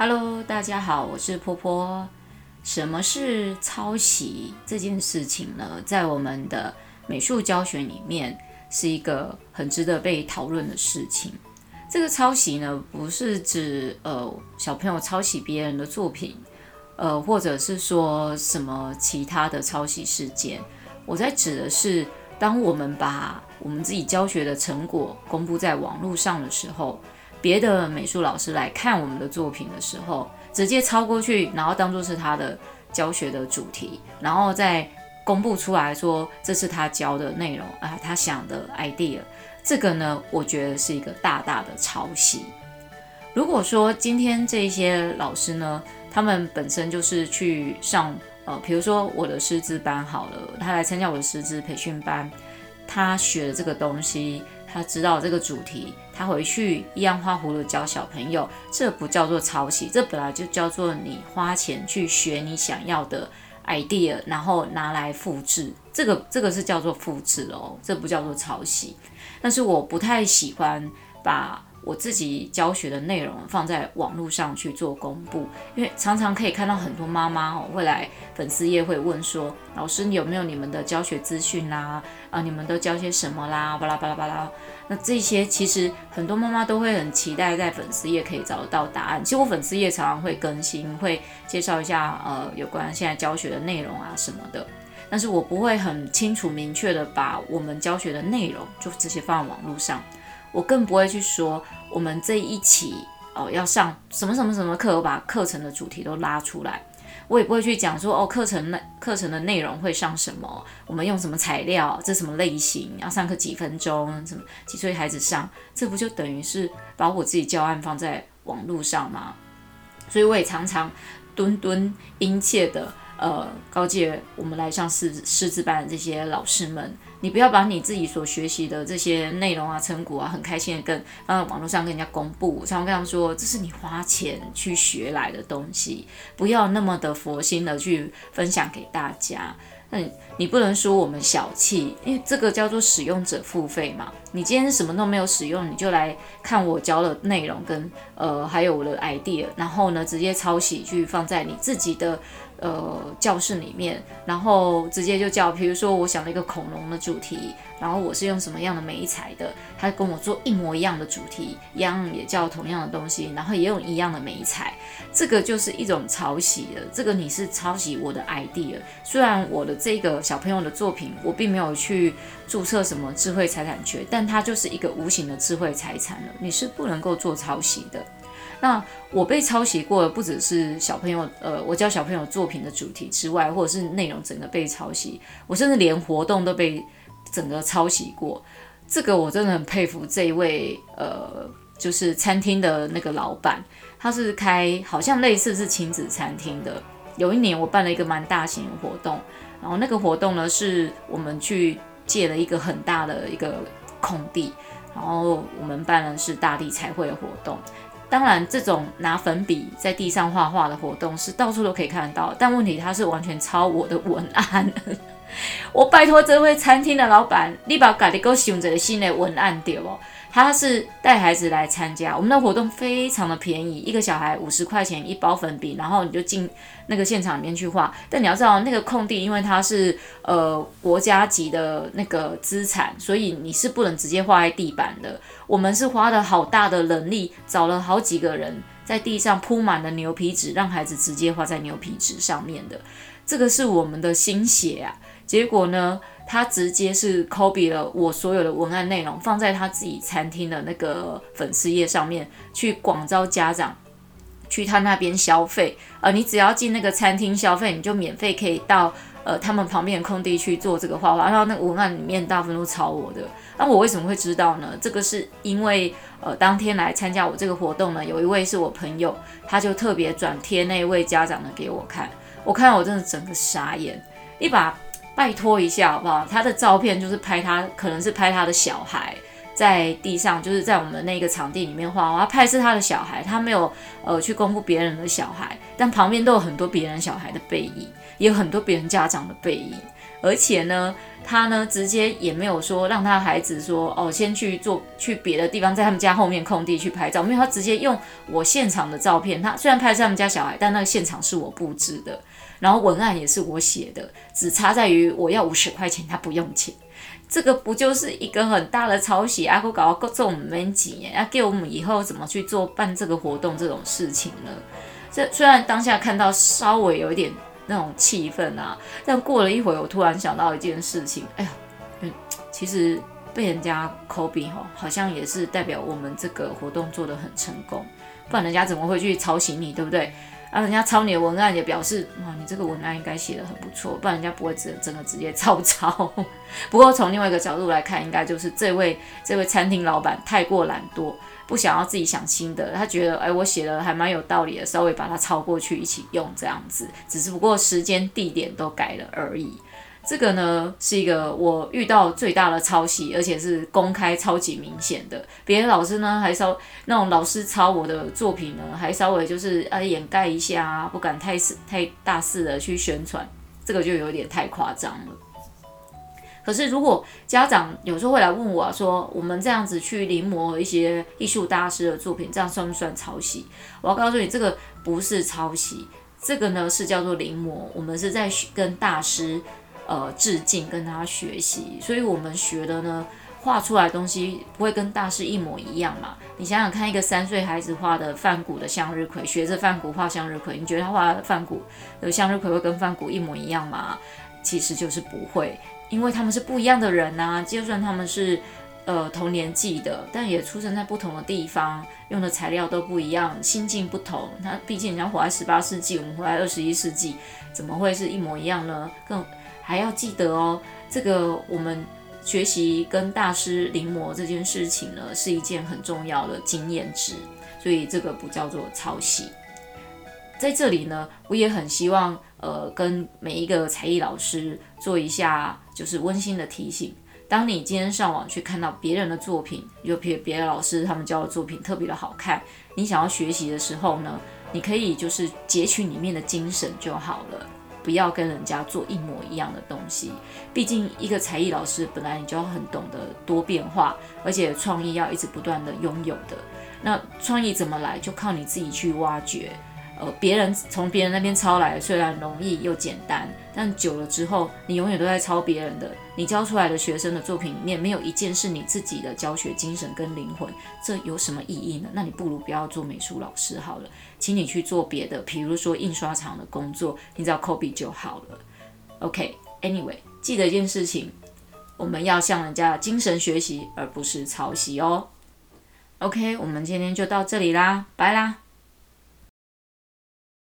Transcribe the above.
Hello，大家好，我是波波。什么是抄袭这件事情呢？在我们的美术教学里面，是一个很值得被讨论的事情。这个抄袭呢，不是指呃小朋友抄袭别人的作品，呃，或者是说什么其他的抄袭事件。我在指的是，当我们把我们自己教学的成果公布在网络上的时候。别的美术老师来看我们的作品的时候，直接抄过去，然后当做是他的教学的主题，然后再公布出来说这是他教的内容啊，他想的 idea，这个呢，我觉得是一个大大的抄袭。如果说今天这些老师呢，他们本身就是去上呃，比如说我的师资班好了，他来参加我的师资培训班，他学的这个东西。他知道这个主题，他回去一样花葫芦教小朋友，这不叫做抄袭，这本来就叫做你花钱去学你想要的 idea，然后拿来复制，这个这个是叫做复制哦，这不叫做抄袭。但是我不太喜欢把。我自己教学的内容放在网络上去做公布，因为常常可以看到很多妈妈哦会来粉丝页会问说，老师你有没有你们的教学资讯啦？啊，你们都教些什么啦？巴拉巴拉巴拉。那这些其实很多妈妈都会很期待在粉丝页可以找到答案。其实我粉丝页常常会更新，会介绍一下呃有关现在教学的内容啊什么的，但是我不会很清楚明确的把我们教学的内容就这些放在网络上。我更不会去说我们这一期哦要上什么什么什么课，我把课程的主题都拉出来。我也不会去讲说哦课程内课程的内容会上什么，我们用什么材料，这什么类型，要上课几分钟，什么几岁孩子上，这不就等于是把我自己教案放在网络上吗？所以我也常常敦敦殷切的呃告诫我们来上师师资班的这些老师们。你不要把你自己所学习的这些内容啊、成果啊，很开心的跟放在网络上跟人家公布。常常跟他们说，这是你花钱去学来的东西，不要那么的佛心的去分享给大家。那，你不能说我们小气，因为这个叫做使用者付费嘛。你今天什么都没有使用，你就来看我教的内容跟呃还有我的 idea，然后呢直接抄袭去放在你自己的。呃，教室里面，然后直接就叫，比如说我想了一个恐龙的主题，然后我是用什么样的美材的，他跟我做一模一样的主题，一样也叫同样的东西，然后也用一样的美材，这个就是一种抄袭了。这个你是抄袭我的 idea，虽然我的这个小朋友的作品，我并没有去注册什么智慧财产权，但它就是一个无形的智慧财产了，你是不能够做抄袭的。那我被抄袭过的不只是小朋友，呃，我教小朋友作品的主题之外，或者是内容整个被抄袭，我甚至连活动都被整个抄袭过。这个我真的很佩服这一位，呃，就是餐厅的那个老板，他是开好像类似是亲子餐厅的。有一年我办了一个蛮大型的活动，然后那个活动呢是我们去借了一个很大的一个空地，然后我们办的是大地彩绘的活动。当然，这种拿粉笔在地上画画的活动是到处都可以看得到，但问题它是完全抄我的文案。我拜托这位餐厅的老板，你把家己给我想一个新的文案对不？他是带孩子来参加，我们的活动非常的便宜，一个小孩五十块钱一包粉笔，然后你就进那个现场里面去画。但你要知道，那个空地因为它是呃国家级的那个资产，所以你是不能直接画在地板的。我们是花了好大的人力，找了好几个人在地上铺满了牛皮纸，让孩子直接画在牛皮纸上面的。这个是我们的心血啊！结果呢，他直接是 copy 了我所有的文案内容，放在他自己餐厅的那个粉丝页上面，去广招家长去他那边消费。呃，你只要进那个餐厅消费，你就免费可以到呃他们旁边的空地去做这个画画。然后那个文案里面大部分都抄我的。那我为什么会知道呢？这个是因为呃当天来参加我这个活动呢，有一位是我朋友，他就特别转贴那位家长的给我看。我看到我真的整个傻眼，一把。拜托一下好不好？他的照片就是拍他，可能是拍他的小孩在地上，就是在我们那个场地里面画画。拍是他的小孩，他没有呃去公布别人的小孩，但旁边都有很多别人小孩的背影，也有很多别人家长的背影。而且呢，他呢直接也没有说让他孩子说哦，先去做去别的地方，在他们家后面空地去拍照，没有，他直接用我现场的照片。他虽然拍的是他们家小孩，但那个现场是我布置的，然后文案也是我写的，只差在于我要五十块钱，他不用钱。这个不就是一个很大的抄袭啊？给搞各种没几啊，给我们以后怎么去做办这个活动这种事情呢？这虽然当下看到稍微有一点那种气氛啊，但过了一会，我突然想到一件事情，哎呀，嗯，其实被人家 copy 哈，好像也是代表我们这个活动做得很成功，不然人家怎么会去抄袭你，对不对？啊，人家抄你的文案也表示，哇，你这个文案应该写得很不错，不然人家不会真真的直接照抄。不过从另外一个角度来看，应该就是这位这位餐厅老板太过懒惰，不想要自己想新的，他觉得，哎，我写的还蛮有道理的，稍微把它抄过去一起用这样子，只是不过时间地点都改了而已。这个呢是一个我遇到最大的抄袭，而且是公开超级明显的。别的老师呢还稍那种老师抄我的作品呢，还稍微就是啊掩盖一下啊，不敢太太大肆的去宣传，这个就有点太夸张了。可是如果家长有时候会来问我，说我们这样子去临摹一些艺术大师的作品，这样算不算抄袭？我要告诉你，这个不是抄袭，这个呢是叫做临摹。我们是在跟大师。呃，致敬，跟他学习，所以我们学的呢，画出来的东西不会跟大师一模一样嘛？你想想看，一个三岁孩子画的梵谷的向日葵，学着梵谷画向日葵，你觉得他画的梵谷的向日葵会跟梵谷一模一样吗？其实就是不会，因为他们是不一样的人呐、就算他们是呃同年纪的，但也出生在不同的地方，用的材料都不一样，心境不同。他毕竟人家活在十八世纪，我们活在二十一世纪，怎么会是一模一样呢？更还要记得哦，这个我们学习跟大师临摹这件事情呢，是一件很重要的经验值，所以这个不叫做抄袭。在这里呢，我也很希望呃，跟每一个才艺老师做一下就是温馨的提醒：当你今天上网去看到别人的作品，有别别的老师他们教的作品特别的好看，你想要学习的时候呢，你可以就是截取里面的精神就好了。不要跟人家做一模一样的东西，毕竟一个才艺老师本来你就要很懂得多变化，而且创意要一直不断的拥有的。那创意怎么来，就靠你自己去挖掘。呃，别人从别人那边抄来，虽然容易又简单，但久了之后，你永远都在抄别人的。你教出来的学生的作品里面，没有一件是你自己的教学精神跟灵魂，这有什么意义呢？那你不如不要做美术老师好了，请你去做别的，比如说印刷厂的工作，你只要 copy 就好了。OK，Anyway，记得一件事情，我们要向人家精神学习，而不是抄袭哦。OK，我们今天就到这里啦，拜啦。